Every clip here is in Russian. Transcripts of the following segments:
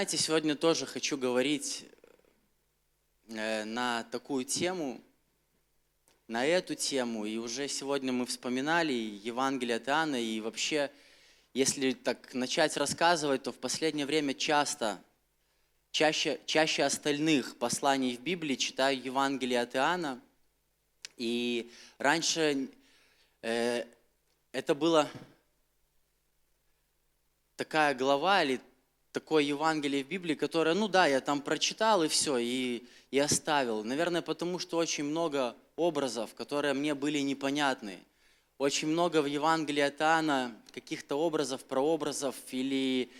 знаете, сегодня тоже хочу говорить э, на такую тему, на эту тему. И уже сегодня мы вспоминали Евангелие от Иоанна. И вообще, если так начать рассказывать, то в последнее время часто, чаще, чаще остальных посланий в Библии читаю Евангелие от Иоанна. И раньше э, это было такая глава или такое Евангелие в Библии, которое, ну да, я там прочитал и все, и, и оставил. Наверное, потому что очень много образов, которые мне были непонятны. Очень много в Евангелии от Иоанна каких-то образов, прообразов или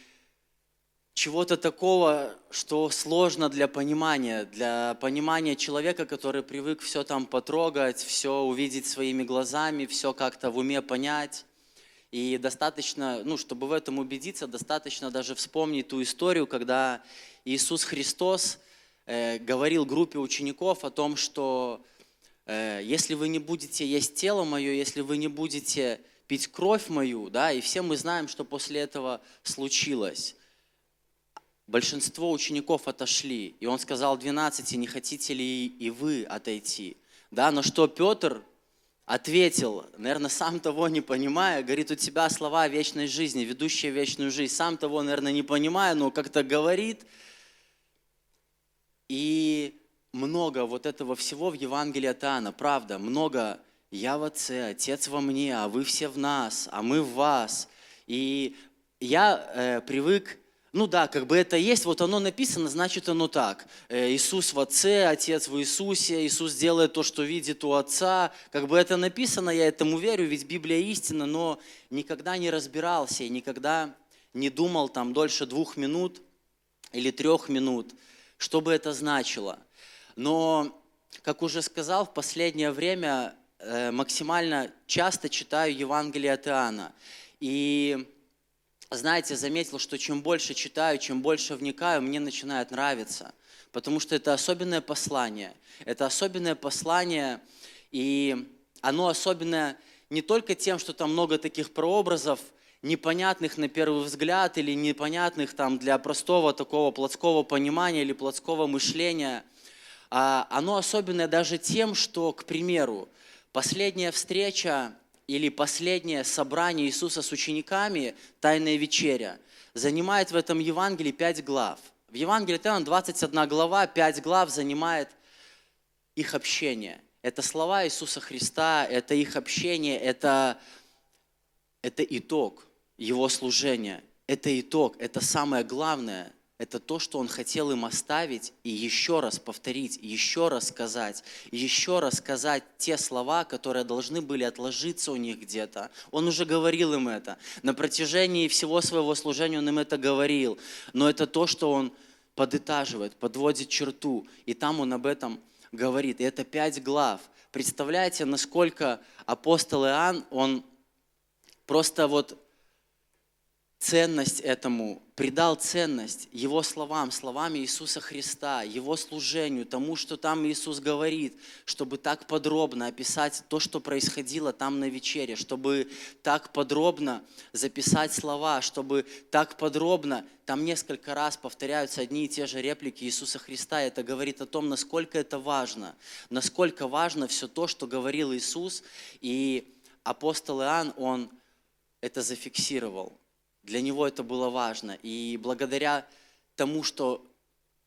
чего-то такого, что сложно для понимания, для понимания человека, который привык все там потрогать, все увидеть своими глазами, все как-то в уме понять. И достаточно, ну, чтобы в этом убедиться, достаточно даже вспомнить ту историю, когда Иисус Христос э, говорил группе учеников о том, что э, если вы не будете есть тело мое, если вы не будете пить кровь мою, да, и все мы знаем, что после этого случилось. Большинство учеников отошли, и он сказал 12, не хотите ли и вы отойти? Да, но что Петр ответил, наверное, сам того не понимая, говорит, у тебя слова вечной жизни, ведущие вечную жизнь. Сам того, наверное, не понимая, но как-то говорит. И много вот этого всего в Евангелии от Иоанна, правда, много «Я в Отце, Отец во мне, а вы все в нас, а мы в вас». И я э, привык ну да, как бы это есть, вот оно написано, значит оно так. Э, Иисус в Отце, Отец в Иисусе, Иисус делает то, что видит у Отца. Как бы это написано, я этому верю, ведь Библия истина, но никогда не разбирался и никогда не думал там дольше двух минут или трех минут, что бы это значило. Но, как уже сказал, в последнее время э, максимально часто читаю Евангелие от Иоанна. И знаете, заметил, что чем больше читаю, чем больше вникаю, мне начинает нравиться. Потому что это особенное послание. Это особенное послание, и оно особенное не только тем, что там много таких прообразов, непонятных на первый взгляд или непонятных там для простого такого плотского понимания или плотского мышления. А оно особенное даже тем, что, к примеру, последняя встреча или последнее собрание Иисуса с учениками, Тайная вечеря, занимает в этом Евангелии пять глав. В Евангелии Тайна 21 глава, пять глав занимает их общение. Это слова Иисуса Христа, это их общение, это, это итог Его служения. Это итог, это самое главное – это то, что Он хотел им оставить и еще раз повторить, еще раз сказать, еще раз сказать те слова, которые должны были отложиться у них где-то. Он уже говорил им это. На протяжении всего своего служения Он им это говорил. Но это то, что Он подытаживает, подводит черту. И там Он об этом говорит. И это пять глав. Представляете, насколько апостол Иоанн, он просто вот ценность этому, придал ценность Его словам, словам Иисуса Христа, Его служению, тому, что там Иисус говорит, чтобы так подробно описать то, что происходило там на вечере, чтобы так подробно записать слова, чтобы так подробно, там несколько раз повторяются одни и те же реплики Иисуса Христа, это говорит о том, насколько это важно, насколько важно все то, что говорил Иисус, и апостол Иоанн, он это зафиксировал. Для него это было важно. И благодаря тому, что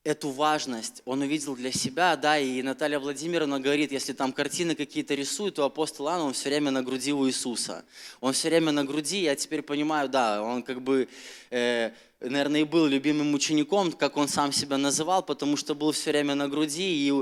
эту важность он увидел для себя, да, и Наталья Владимировна говорит, если там картины какие-то рисует, то апостол Иоанн, он все время на груди у Иисуса. Он все время на груди, я теперь понимаю, да, он как бы, э, наверное, и был любимым учеником, как он сам себя называл, потому что был все время на груди, и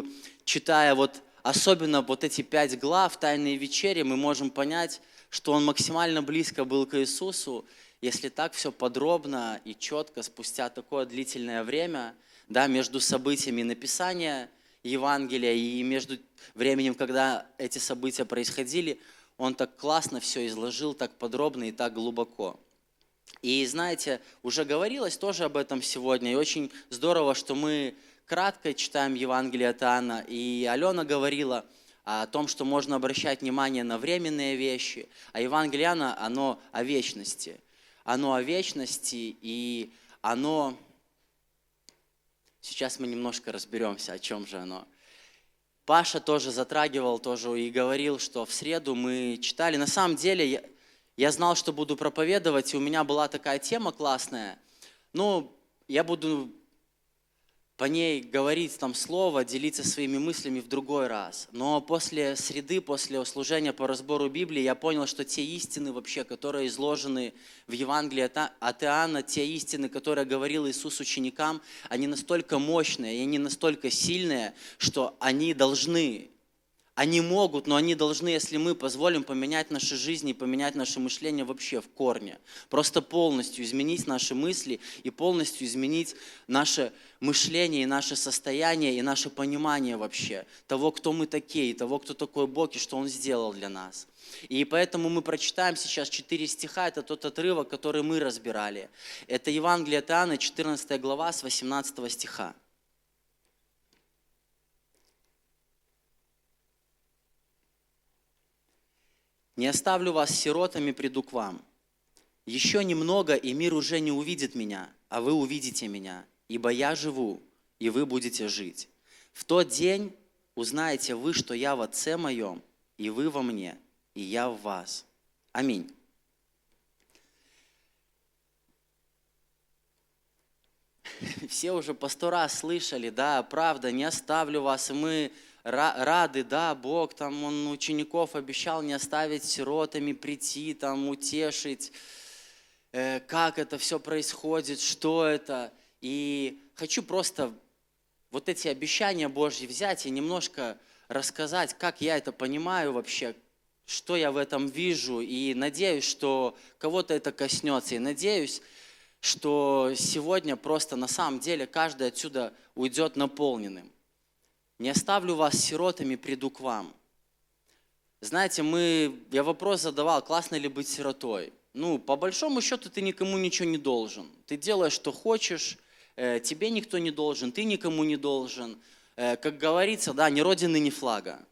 читая вот особенно вот эти пять глав Тайной вечери, мы можем понять, что он максимально близко был к Иисусу, если так все подробно и четко, спустя такое длительное время, да, между событиями написания Евангелия и между временем, когда эти события происходили, он так классно все изложил, так подробно и так глубоко. И знаете, уже говорилось тоже об этом сегодня, и очень здорово, что мы кратко читаем Евангелие от Иоанна, и Алена говорила о том, что можно обращать внимание на временные вещи, а Евангелие Иоанна, оно о вечности – оно о вечности, и оно Сейчас мы немножко разберемся, о чем же оно. Паша тоже затрагивал тоже и говорил, что в среду мы читали. На самом деле я, я знал, что буду проповедовать, и у меня была такая тема классная. Ну, я буду по ней говорить там слово, делиться своими мыслями в другой раз. Но после среды, после служения по разбору Библии, я понял, что те истины вообще, которые изложены в Евангелии от Иоанна, те истины, которые говорил Иисус ученикам, они настолько мощные, и они настолько сильные, что они должны они могут, но они должны, если мы позволим поменять наши жизни, поменять наше мышление вообще в корне. Просто полностью изменить наши мысли и полностью изменить наше мышление и наше состояние и наше понимание вообще того, кто мы такие, того, кто такой Бог и что Он сделал для нас. И поэтому мы прочитаем сейчас четыре стиха, это тот отрывок, который мы разбирали. Это Евангелие от Иоанна, 14 глава, с 18 стиха. Не оставлю вас сиротами, приду к вам. Еще немного, и мир уже не увидит меня, а вы увидите меня, ибо я живу, и вы будете жить. В тот день узнаете вы, что я в Отце моем, и вы во мне, и я в вас. Аминь. Все уже по сто раз слышали, да, правда, не оставлю вас, и мы рады, да, Бог, там Он учеников обещал не оставить сиротами, прийти, там, утешить, э, как это все происходит, что это. И хочу просто вот эти обещания Божьи взять и немножко рассказать, как я это понимаю вообще, что я в этом вижу, и надеюсь, что кого-то это коснется, и надеюсь, что сегодня просто на самом деле каждый отсюда уйдет наполненным. Не оставлю вас сиротами, приду к вам. Знаете, мы, я вопрос задавал, классно ли быть сиротой. Ну, по большому счету ты никому ничего не должен. Ты делаешь, что хочешь, э, тебе никто не должен, ты никому не должен. Э, как говорится, да, ни родины, ни флага.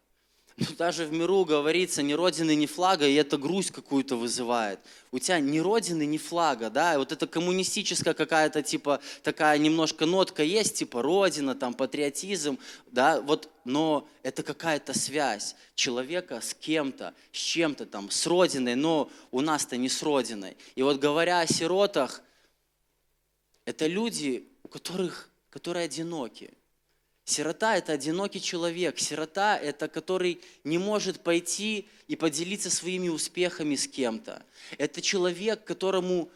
Даже в миру говорится, ни родины, ни флага, и это грусть какую-то вызывает. У тебя ни родины, ни флага, да, и вот это коммунистическая какая-то, типа, такая немножко нотка есть, типа, родина, там, патриотизм, да, вот, но это какая-то связь человека с кем-то, с чем-то там, с родиной, но у нас-то не с родиной. И вот говоря о сиротах, это люди, у которых, которые одиноки, Сирота – это одинокий человек. Сирота – это который не может пойти и поделиться своими успехами с кем-то. Это человек, которому,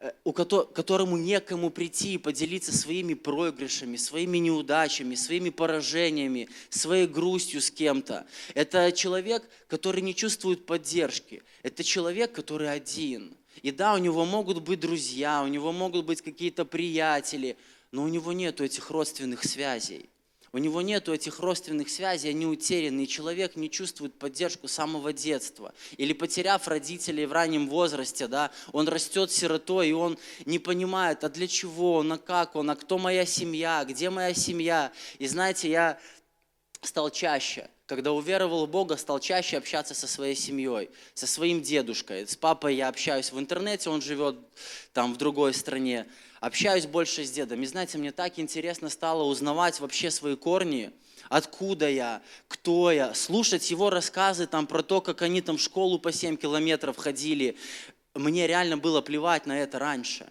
э, у которому некому прийти и поделиться своими проигрышами, своими неудачами, своими поражениями, своей грустью с кем-то. Это человек, который не чувствует поддержки. Это человек, который один. И да, у него могут быть друзья, у него могут быть какие-то приятели, но у него нет этих родственных связей. У него нет этих родственных связей, они утеряны, и человек не чувствует поддержку самого детства. Или потеряв родителей в раннем возрасте, да, он растет сиротой, и он не понимает, а для чего он, а как он, а кто моя семья, где моя семья. И знаете, я стал чаще, когда уверовал в Бога, стал чаще общаться со своей семьей, со своим дедушкой. С папой я общаюсь в интернете, он живет там в другой стране общаюсь больше с дедом. И знаете, мне так интересно стало узнавать вообще свои корни, откуда я, кто я, слушать его рассказы там про то, как они там в школу по 7 километров ходили. Мне реально было плевать на это раньше.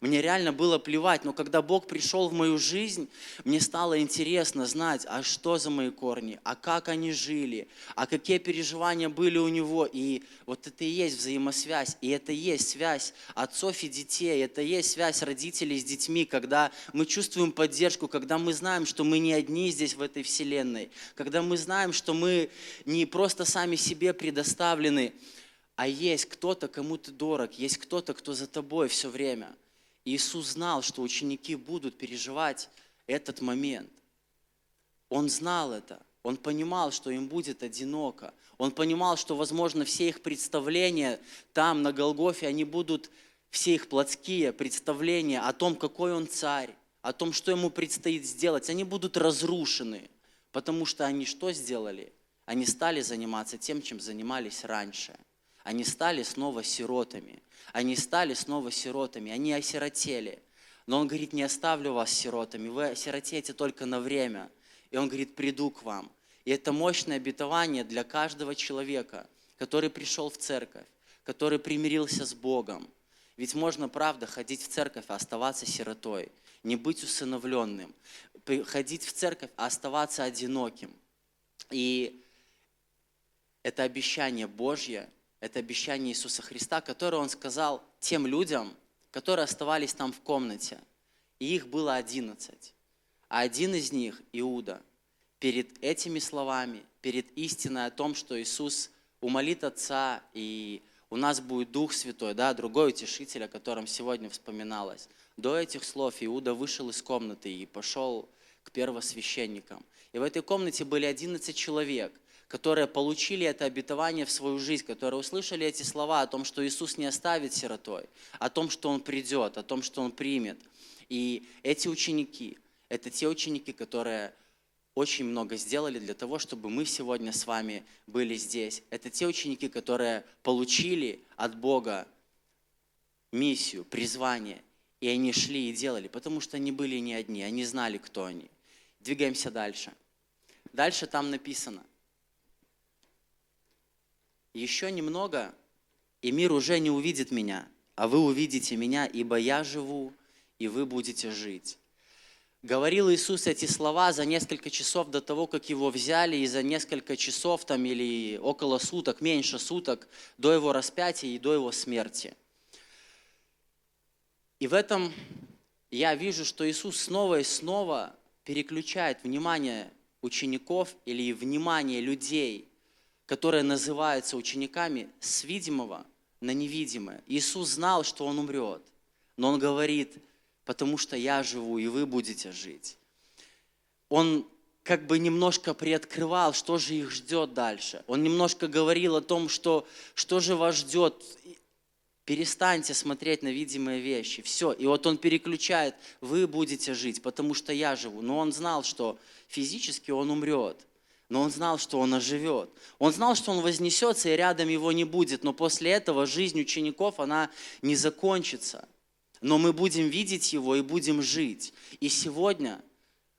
Мне реально было плевать, но когда Бог пришел в мою жизнь, мне стало интересно знать, а что за мои корни, а как они жили, а какие переживания были у него. И вот это и есть взаимосвязь, и это и есть связь отцов и детей, это и есть связь родителей с детьми, когда мы чувствуем поддержку, когда мы знаем, что мы не одни здесь в этой вселенной, когда мы знаем, что мы не просто сами себе предоставлены, а есть кто-то, кому ты дорог, есть кто-то, кто за тобой все время – Иисус знал, что ученики будут переживать этот момент. Он знал это. Он понимал, что им будет одиноко. Он понимал, что, возможно, все их представления там, на Голгофе, они будут, все их плотские представления о том, какой он царь, о том, что ему предстоит сделать, они будут разрушены, потому что они что сделали? Они стали заниматься тем, чем занимались раньше. Они стали снова сиротами. Они стали снова сиротами, они осиротели. Но Он говорит, не оставлю вас сиротами, вы сиротеете только на время. И Он говорит, приду к вам. И это мощное обетование для каждого человека, который пришел в церковь, который примирился с Богом. Ведь можно, правда, ходить в церковь, а оставаться сиротой, не быть усыновленным, ходить в церковь, а оставаться одиноким. И это обещание Божье, это обещание Иисуса Христа, которое Он сказал тем людям, которые оставались там в комнате. И их было одиннадцать. А один из них, Иуда, перед этими словами, перед истиной о том, что Иисус умолит Отца, и у нас будет Дух Святой, да, другой утешитель, о котором сегодня вспоминалось. До этих слов Иуда вышел из комнаты и пошел к первосвященникам. И в этой комнате были 11 человек, которые получили это обетование в свою жизнь, которые услышали эти слова о том, что Иисус не оставит сиротой, о том, что Он придет, о том, что Он примет. И эти ученики, это те ученики, которые очень много сделали для того, чтобы мы сегодня с вами были здесь. Это те ученики, которые получили от Бога миссию, призвание, и они шли и делали, потому что они были не одни, они знали, кто они. Двигаемся дальше. Дальше там написано, еще немного, и мир уже не увидит меня, а вы увидите меня, ибо я живу, и вы будете жить. Говорил Иисус эти слова за несколько часов до того, как его взяли, и за несколько часов там или около суток, меньше суток до его распятия и до его смерти. И в этом я вижу, что Иисус снова и снова переключает внимание учеников или внимание людей которые называются учениками, с видимого на невидимое. Иисус знал, что Он умрет, но Он говорит, потому что я живу, и вы будете жить. Он как бы немножко приоткрывал, что же их ждет дальше. Он немножко говорил о том, что, что же вас ждет. Перестаньте смотреть на видимые вещи. Все. И вот он переключает, вы будете жить, потому что я живу. Но он знал, что физически он умрет но он знал, что он оживет. Он знал, что он вознесется, и рядом его не будет, но после этого жизнь учеников, она не закончится. Но мы будем видеть его и будем жить. И сегодня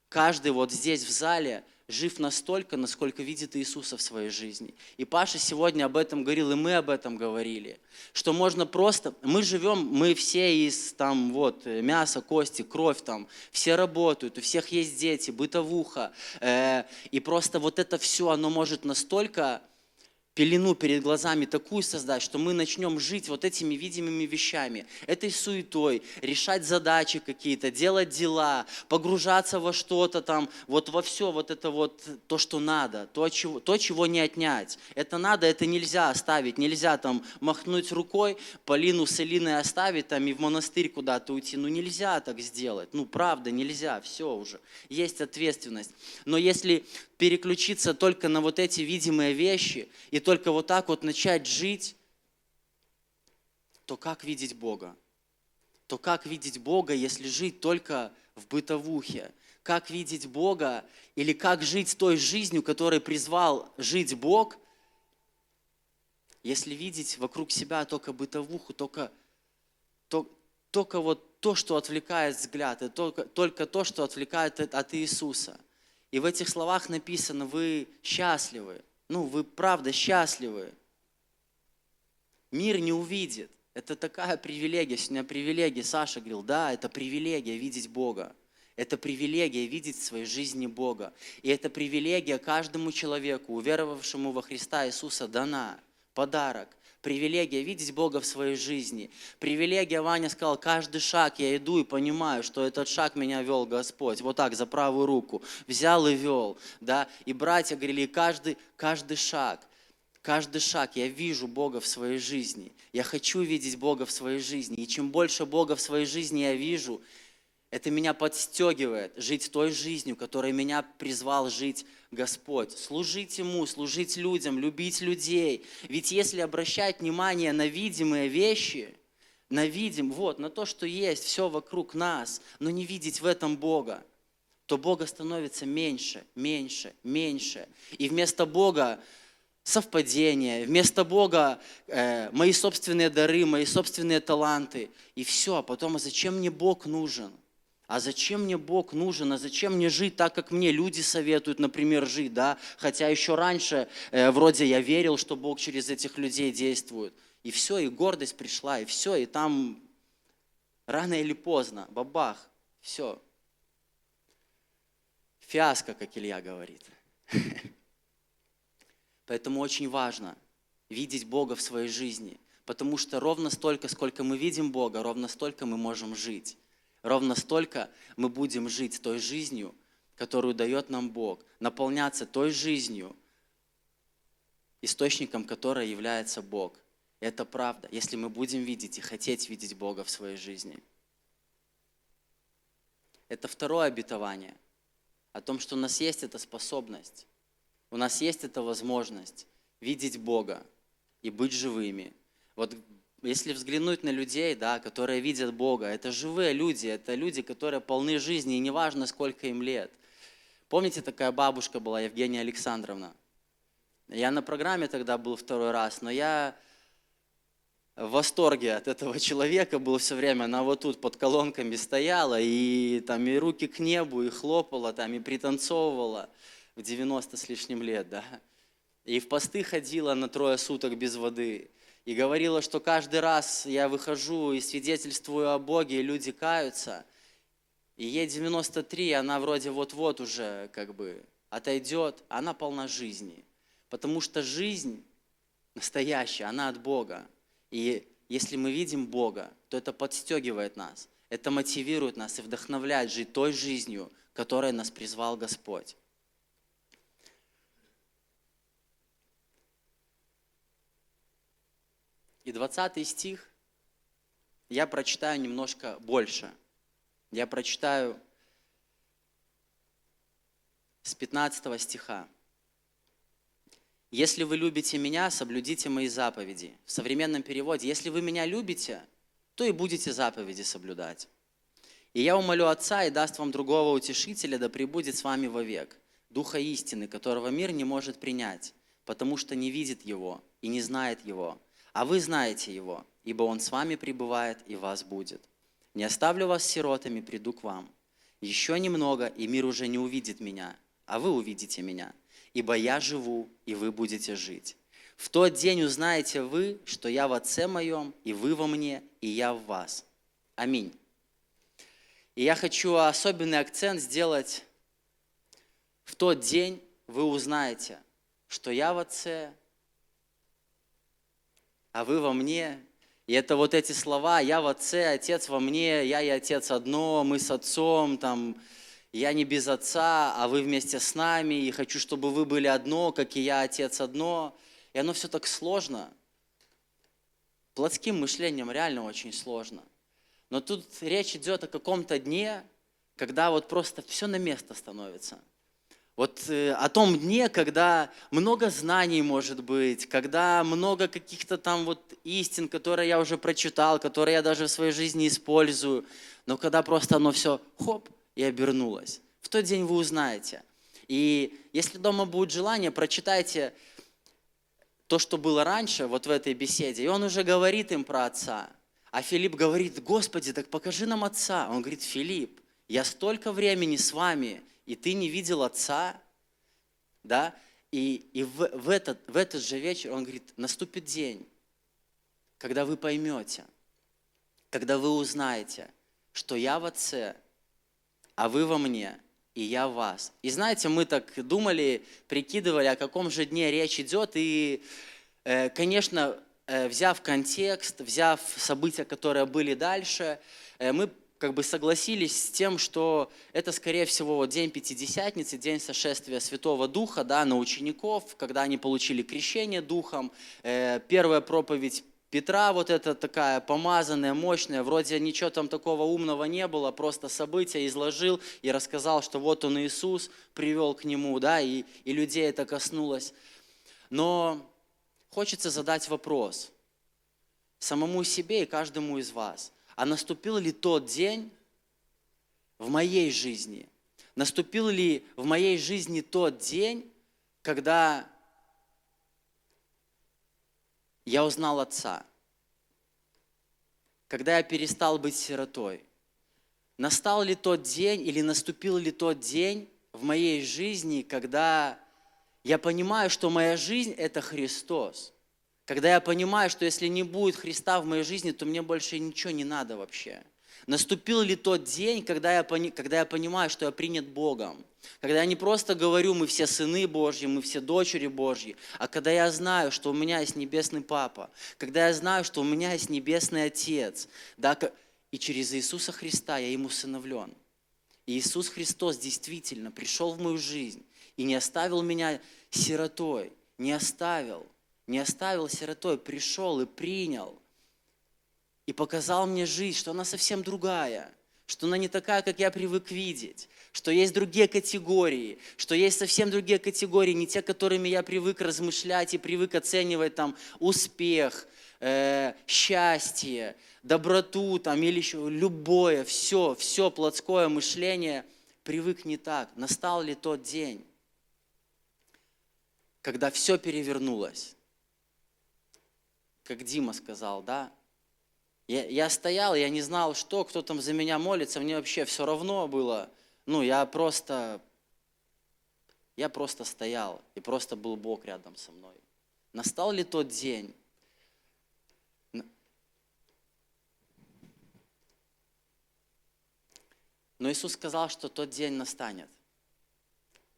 каждый вот здесь в зале жив настолько, насколько видит Иисуса в своей жизни. И Паша сегодня об этом говорил, и мы об этом говорили, что можно просто, мы живем, мы все из там вот мяса, кости, кровь там, все работают, у всех есть дети, бытовуха, э, и просто вот это все, оно может настолько пелену перед глазами такую создать, что мы начнем жить вот этими видимыми вещами, этой суетой, решать задачи какие-то, делать дела, погружаться во что-то там, вот во все вот это вот то, что надо, то чего, то, чего не отнять. Это надо, это нельзя оставить, нельзя там махнуть рукой, Полину с Элиной оставить там и в монастырь куда-то уйти. Ну нельзя так сделать, ну правда нельзя, все уже, есть ответственность. Но если переключиться только на вот эти видимые вещи и только вот так вот начать жить, то как видеть Бога? То как видеть Бога, если жить только в бытовухе? Как видеть Бога или как жить той жизнью, которой призвал жить Бог, если видеть вокруг себя только бытовуху, только, то, только вот то, что отвлекает взгляд, и только, только то, что отвлекает от Иисуса – и в этих словах написано, вы счастливы. Ну, вы правда счастливы. Мир не увидит. Это такая привилегия. Сегодня привилегия. Саша говорил, да, это привилегия видеть Бога. Это привилегия видеть в своей жизни Бога. И это привилегия каждому человеку, уверовавшему во Христа Иисуса, дана. Подарок привилегия видеть Бога в своей жизни. Привилегия, Ваня сказал, каждый шаг я иду и понимаю, что этот шаг меня вел Господь. Вот так, за правую руку. Взял и вел. Да? И братья говорили, каждый, каждый шаг. Каждый шаг я вижу Бога в своей жизни. Я хочу видеть Бога в своей жизни. И чем больше Бога в своей жизни я вижу, это меня подстегивает жить той жизнью, которой меня призвал жить Господь. Служить Ему, служить людям, любить людей. Ведь если обращать внимание на видимые вещи, на видим, вот, на то, что есть, все вокруг нас, но не видеть в этом Бога, то Бога становится меньше, меньше, меньше. И вместо Бога совпадение, вместо Бога э, мои собственные дары, мои собственные таланты. И все, а потом, а зачем мне Бог нужен? А зачем мне Бог нужен? А зачем мне жить так, как мне люди советуют, например, жить, да? Хотя еще раньше э, вроде я верил, что Бог через этих людей действует. И все, и гордость пришла, и все, и там рано или поздно, бабах, все. Фиаско, как Илья говорит. Поэтому очень важно видеть Бога в своей жизни, потому что ровно столько, сколько мы видим Бога, ровно столько мы можем жить. Ровно столько мы будем жить той жизнью, которую дает нам Бог, наполняться той жизнью, источником которой является Бог. Это правда, если мы будем видеть и хотеть видеть Бога в своей жизни. Это второе обетование о том, что у нас есть эта способность у нас есть эта возможность видеть Бога и быть живыми. Вот если взглянуть на людей, да, которые видят Бога, это живые люди, это люди, которые полны жизни, и неважно, сколько им лет. Помните, такая бабушка была, Евгения Александровна? Я на программе тогда был второй раз, но я в восторге от этого человека был все время. Она вот тут под колонками стояла, и там и руки к небу, и хлопала, там, и пританцовывала в 90 с лишним лет, да, и в посты ходила на трое суток без воды, и говорила, что каждый раз я выхожу и свидетельствую о Боге, и люди каются, и ей 93, она вроде вот-вот уже как бы отойдет, она полна жизни, потому что жизнь настоящая, она от Бога, и если мы видим Бога, то это подстегивает нас, это мотивирует нас и вдохновляет жить той жизнью, которой нас призвал Господь. И 20 стих я прочитаю немножко больше. Я прочитаю с 15 стиха. «Если вы любите меня, соблюдите мои заповеди». В современном переводе «Если вы меня любите, то и будете заповеди соблюдать». «И я умолю Отца и даст вам другого утешителя, да пребудет с вами вовек, Духа истины, которого мир не может принять, потому что не видит Его и не знает Его, а вы знаете Его, ибо Он с вами пребывает и вас будет. Не оставлю вас сиротами, приду к вам. Еще немного, и мир уже не увидит меня, а вы увидите меня, ибо я живу, и вы будете жить. В тот день узнаете вы, что я в Отце моем, и вы во мне, и я в вас. Аминь. И я хочу особенный акцент сделать. В тот день вы узнаете, что я в Отце, а вы во мне. И это вот эти слова, я в Отце, Отец во мне, я и Отец одно, мы с Отцом, там, я не без Отца, а вы вместе с нами, и хочу, чтобы вы были одно, как и я, Отец одно. И оно все так сложно. Плотским мышлением реально очень сложно. Но тут речь идет о каком-то дне, когда вот просто все на место становится – вот э, о том дне, когда много знаний может быть, когда много каких-то там вот истин, которые я уже прочитал, которые я даже в своей жизни использую, но когда просто оно все хоп и обернулось. В тот день вы узнаете. И если дома будет желание, прочитайте то, что было раньше, вот в этой беседе. И он уже говорит им про отца. А Филипп говорит, Господи, так покажи нам отца. Он говорит, Филипп, я столько времени с вами, и ты не видел отца, да, и, и в, в, этот, в этот же вечер он говорит, наступит день, когда вы поймете, когда вы узнаете, что я в Отце, а вы во мне, и я в вас. И знаете, мы так думали, прикидывали, о каком же дне речь идет, и, э, конечно, э, взяв контекст, взяв события, которые были дальше, э, мы как бы согласились с тем, что это, скорее всего, вот день Пятидесятницы, день сошествия Святого Духа да, на учеников, когда они получили крещение Духом. Э, первая проповедь Петра вот эта такая помазанная, мощная, вроде ничего там такого умного не было, просто события изложил и рассказал, что вот он Иисус привел к нему, да, и, и людей это коснулось. Но хочется задать вопрос самому себе и каждому из вас – а наступил ли тот день в моей жизни? Наступил ли в моей жизни тот день, когда я узнал Отца. Когда я перестал быть сиротой. Настал ли тот день или наступил ли тот день в моей жизни, когда я понимаю, что моя жизнь – это Христос. Когда я понимаю, что если не будет Христа в моей жизни, то мне больше ничего не надо вообще. Наступил ли тот день, когда я, когда я понимаю, что я принят Богом? Когда я не просто говорю, мы все сыны Божьи, мы все дочери Божьи, а когда я знаю, что у меня есть небесный Папа, когда я знаю, что у меня есть небесный Отец, да, и через Иисуса Христа я ему сыновлен. Иисус Христос действительно пришел в мою жизнь и не оставил меня сиротой, не оставил, не оставил сиротой, пришел и принял, и показал мне жизнь, что она совсем другая, что она не такая, как я привык видеть, что есть другие категории, что есть совсем другие категории, не те, которыми я привык размышлять и привык оценивать там успех, э, счастье, доброту там, или еще любое, все, все плотское мышление, привык не так. Настал ли тот день, когда все перевернулось? Как Дима сказал, да? Я, я стоял, я не знал, что, кто там за меня молится, мне вообще все равно было. Ну, я просто, я просто стоял, и просто был Бог рядом со мной. Настал ли тот день, Но Иисус сказал, что тот день настанет.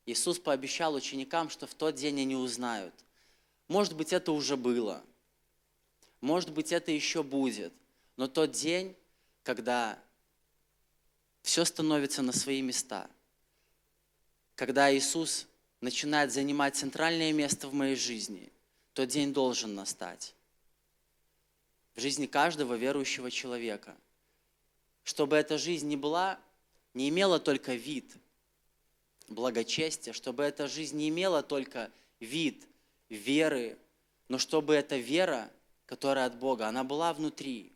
Иисус пообещал ученикам, что в тот день они узнают. Может быть, это уже было. Может быть, это еще будет. Но тот день, когда все становится на свои места, когда Иисус начинает занимать центральное место в моей жизни, тот день должен настать. В жизни каждого верующего человека. Чтобы эта жизнь не была не имела только вид благочестия, чтобы эта жизнь не имела только вид веры, но чтобы эта вера, которая от Бога, она была внутри.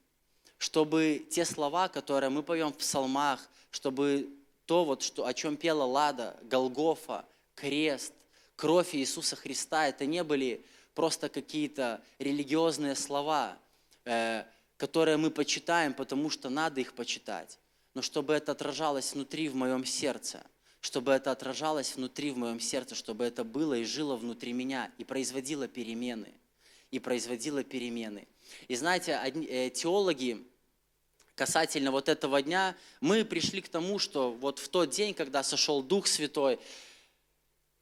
Чтобы те слова, которые мы поем в псалмах, чтобы то, вот, что, о чем пела Лада, Голгофа, крест, кровь Иисуса Христа, это не были просто какие-то религиозные слова, э, которые мы почитаем, потому что надо их почитать но чтобы это отражалось внутри в моем сердце, чтобы это отражалось внутри в моем сердце, чтобы это было и жило внутри меня, и производило перемены, и производило перемены. И знаете, э, теологи касательно вот этого дня, мы пришли к тому, что вот в тот день, когда сошел Дух Святой,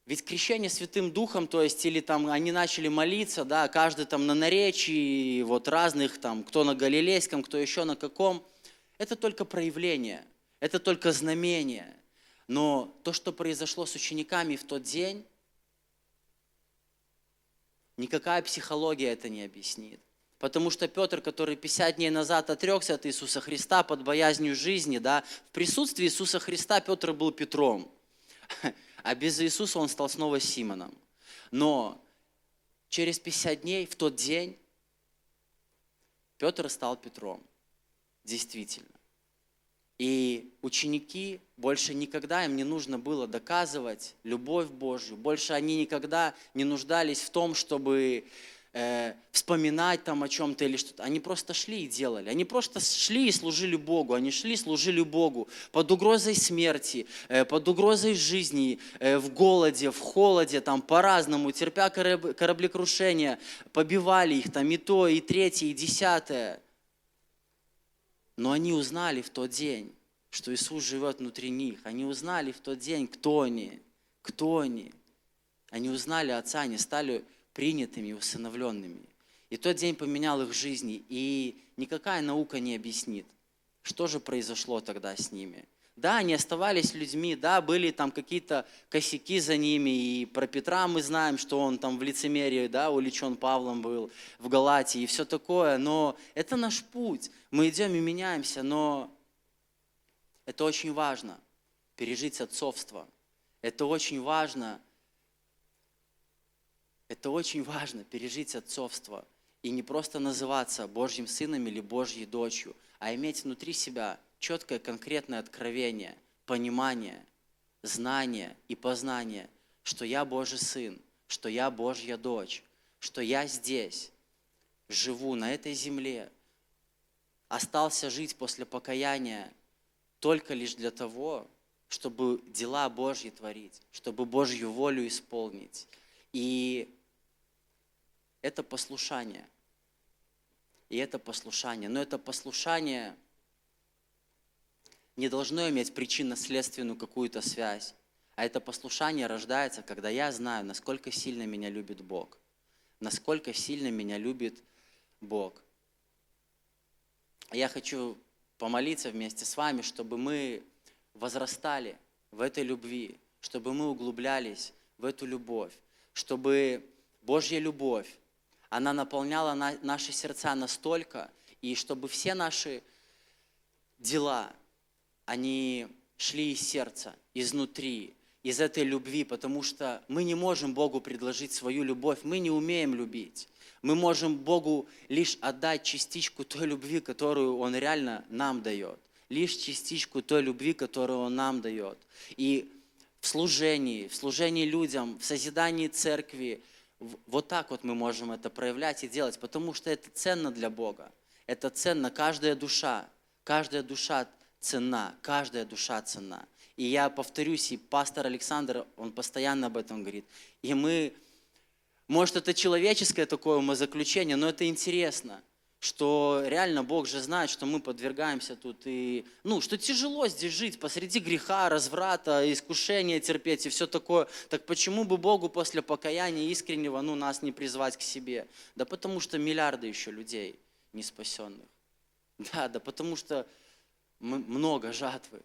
ведь крещение Святым Духом, то есть, или там они начали молиться, да, каждый там на наречии, вот разных там, кто на Галилейском, кто еще на каком – это только проявление, это только знамение. Но то, что произошло с учениками в тот день, никакая психология это не объяснит. Потому что Петр, который 50 дней назад отрекся от Иисуса Христа под боязнью жизни, да, в присутствии Иисуса Христа Петр был Петром, а без Иисуса он стал снова Симоном. Но через 50 дней, в тот день, Петр стал Петром действительно. И ученики больше никогда им не нужно было доказывать любовь Божью, больше они никогда не нуждались в том, чтобы э, вспоминать там о чем-то или что-то. Они просто шли и делали. Они просто шли и служили Богу. Они шли и служили Богу под угрозой смерти, э, под угрозой жизни, э, в голоде, в холоде, там по-разному, терпя кораблекрушения, побивали их там и то, и третье, и десятое. Но они узнали в тот день, что Иисус живет внутри них. Они узнали в тот день, кто они, кто они. Они узнали Отца, они стали принятыми, усыновленными. И тот день поменял их жизни, и никакая наука не объяснит, что же произошло тогда с ними – да, они оставались людьми, да, были там какие-то косяки за ними, и про Петра мы знаем, что он там в лицемерии, да, увлечен Павлом был, в Галатии и все такое, но это наш путь, мы идем и меняемся, но это очень важно, пережить отцовство, это очень важно, это очень важно, пережить отцовство, и не просто называться Божьим сыном или Божьей дочью, а иметь внутри себя четкое, конкретное откровение, понимание, знание и познание, что я Божий Сын, что я Божья дочь, что я здесь живу на этой земле, остался жить после покаяния только лишь для того, чтобы дела Божьи творить, чтобы Божью волю исполнить. И это послушание. И это послушание. Но это послушание не должно иметь причинно-следственную какую-то связь. А это послушание рождается, когда я знаю, насколько сильно меня любит Бог. Насколько сильно меня любит Бог. Я хочу помолиться вместе с вами, чтобы мы возрастали в этой любви, чтобы мы углублялись в эту любовь, чтобы Божья любовь, она наполняла наши сердца настолько, и чтобы все наши дела, они шли из сердца, изнутри, из этой любви, потому что мы не можем Богу предложить свою любовь, мы не умеем любить. Мы можем Богу лишь отдать частичку той любви, которую Он реально нам дает. Лишь частичку той любви, которую Он нам дает. И в служении, в служении людям, в созидании церкви, вот так вот мы можем это проявлять и делать, потому что это ценно для Бога. Это ценно, каждая душа, каждая душа ценна, каждая душа ценна. И я повторюсь, и пастор Александр, он постоянно об этом говорит. И мы может, это человеческое такое умозаключение, но это интересно, что реально Бог же знает, что мы подвергаемся тут, и, ну, что тяжело здесь жить посреди греха, разврата, искушения терпеть и все такое. Так почему бы Богу после покаяния искреннего, ну, нас не призвать к себе? Да потому что миллиарды еще людей не спасенных. Да, да потому что много жатвы.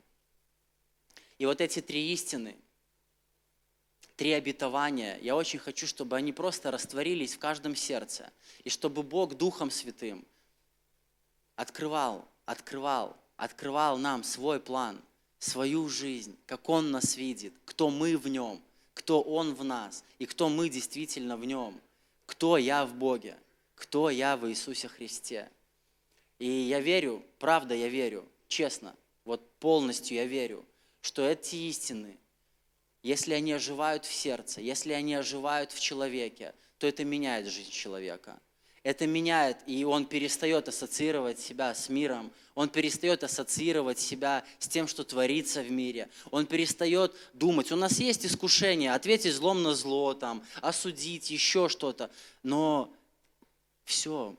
И вот эти три истины – три обетования, я очень хочу, чтобы они просто растворились в каждом сердце. И чтобы Бог Духом Святым открывал, открывал, открывал нам свой план, свою жизнь, как Он нас видит, кто мы в Нем, кто Он в нас и кто мы действительно в Нем, кто я в Боге, кто я в Иисусе Христе. И я верю, правда я верю, честно, вот полностью я верю, что эти истины, если они оживают в сердце, если они оживают в человеке, то это меняет жизнь человека. Это меняет, и он перестает ассоциировать себя с миром, он перестает ассоциировать себя с тем, что творится в мире. Он перестает думать, у нас есть искушение, ответить злом на зло, там, осудить, еще что-то. Но все,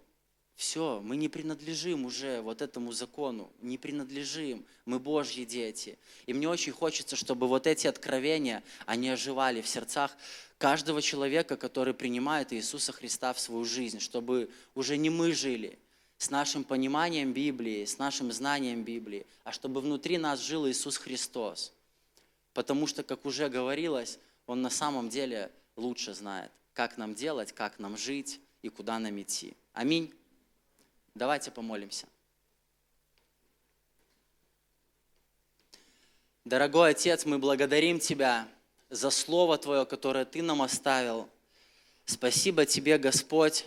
все, мы не принадлежим уже вот этому закону, не принадлежим, мы Божьи дети. И мне очень хочется, чтобы вот эти откровения, они оживали в сердцах каждого человека, который принимает Иисуса Христа в свою жизнь, чтобы уже не мы жили с нашим пониманием Библии, с нашим знанием Библии, а чтобы внутри нас жил Иисус Христос. Потому что, как уже говорилось, Он на самом деле лучше знает, как нам делать, как нам жить и куда нам идти. Аминь. Давайте помолимся. Дорогой Отец, мы благодарим Тебя за Слово Твое, которое Ты нам оставил. Спасибо Тебе, Господь,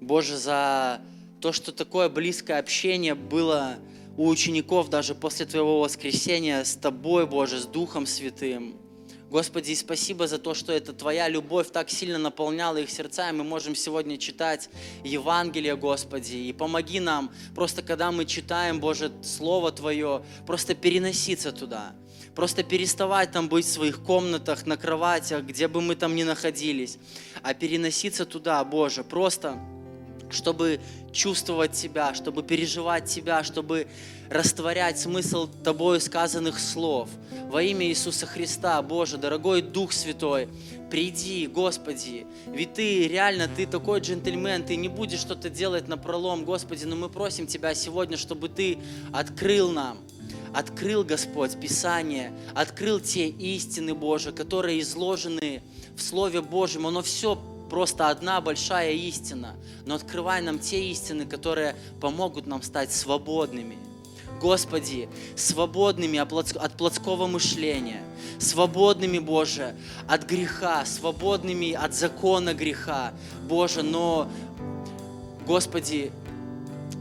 Боже, за то, что такое близкое общение было у учеников даже после Твоего воскресения с Тобой, Боже, с Духом Святым. Господи, спасибо за то, что это Твоя любовь так сильно наполняла их сердца, и мы можем сегодня читать Евангелие, Господи, и помоги нам, просто когда мы читаем, Боже, Слово Твое, просто переноситься туда, просто переставать там быть в своих комнатах, на кроватях, где бы мы там ни находились, а переноситься туда, Боже, просто чтобы чувствовать Тебя, чтобы переживать Тебя, чтобы растворять смысл Тобою сказанных слов. Во имя Иисуса Христа, Боже, дорогой Дух Святой, приди, Господи, ведь Ты реально, Ты такой джентльмен, Ты не будешь что-то делать на пролом, Господи, но мы просим Тебя сегодня, чтобы Ты открыл нам, открыл, Господь, Писание, открыл те истины, Боже, которые изложены в Слове Божьем, оно все просто одна большая истина, но открывай нам те истины, которые помогут нам стать свободными. Господи, свободными от плотского мышления, свободными, Боже, от греха, свободными от закона греха, Боже, но, Господи,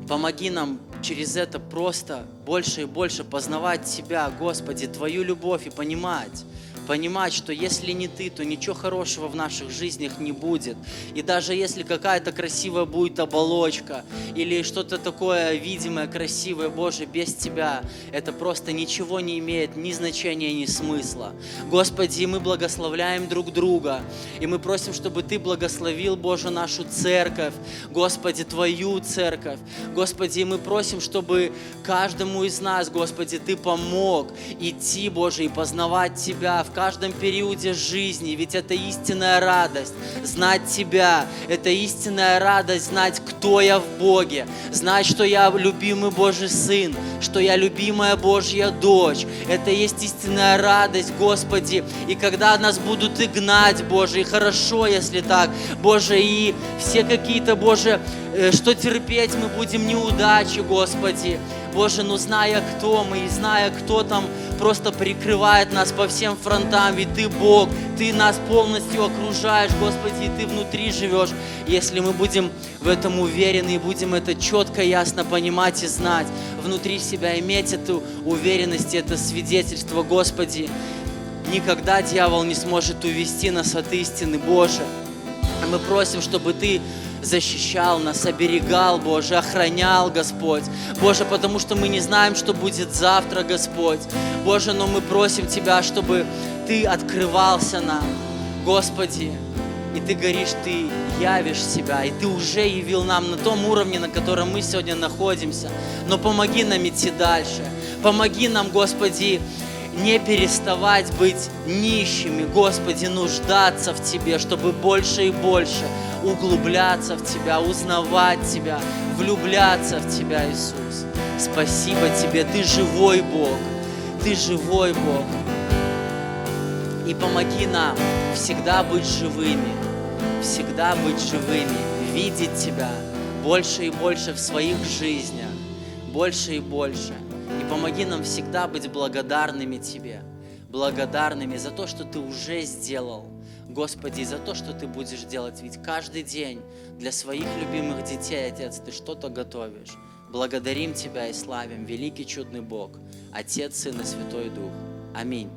помоги нам через это просто больше и больше познавать Тебя, Господи, Твою любовь и понимать, понимать, что если не Ты, то ничего хорошего в наших жизнях не будет. И даже если какая-то красивая будет оболочка или что-то такое видимое, красивое, Боже, без Тебя, это просто ничего не имеет ни значения, ни смысла. Господи, мы благословляем друг друга, и мы просим, чтобы Ты благословил, Боже, нашу церковь, Господи, Твою церковь. Господи, мы просим, чтобы каждому из нас, Господи, Ты помог идти, Боже, и познавать Тебя в каждом периоде жизни, ведь это истинная радость знать Тебя, это истинная радость знать, кто я в Боге, знать, что я любимый Божий Сын, что я любимая Божья дочь. Это есть истинная радость, Господи. И когда нас будут и гнать, Боже, и хорошо, если так, Боже, и все какие-то, Боже, что терпеть мы будем неудачи, Господи. Боже, ну зная, кто мы, и зная, кто там просто прикрывает нас по всем фронтам, ведь Ты Бог, Ты нас полностью окружаешь, Господи, и Ты внутри живешь. Если мы будем в этом уверены и будем это четко, ясно понимать и знать, внутри себя иметь эту уверенность, это свидетельство, Господи, никогда дьявол не сможет увести нас от истины, Боже. Мы просим, чтобы Ты защищал нас, оберегал, Боже, охранял, Господь. Боже, потому что мы не знаем, что будет завтра, Господь. Боже, но мы просим Тебя, чтобы Ты открывался нам, Господи. И Ты говоришь, Ты явишь себя, и Ты уже явил нам на том уровне, на котором мы сегодня находимся. Но помоги нам идти дальше. Помоги нам, Господи, не переставать быть нищими, Господи, нуждаться в Тебе, чтобы больше и больше углубляться в Тебя, узнавать Тебя, влюбляться в Тебя, Иисус. Спасибо Тебе, Ты живой Бог, Ты живой Бог. И помоги нам всегда быть живыми, всегда быть живыми, видеть Тебя больше и больше в своих жизнях, больше и больше. Помоги нам всегда быть благодарными Тебе, благодарными за то, что Ты уже сделал, Господи, за то, что Ты будешь делать. Ведь каждый день для своих любимых детей, Отец, Ты что-то готовишь. Благодарим Тебя и славим, великий чудный Бог, Отец, Сын и Святой Дух. Аминь.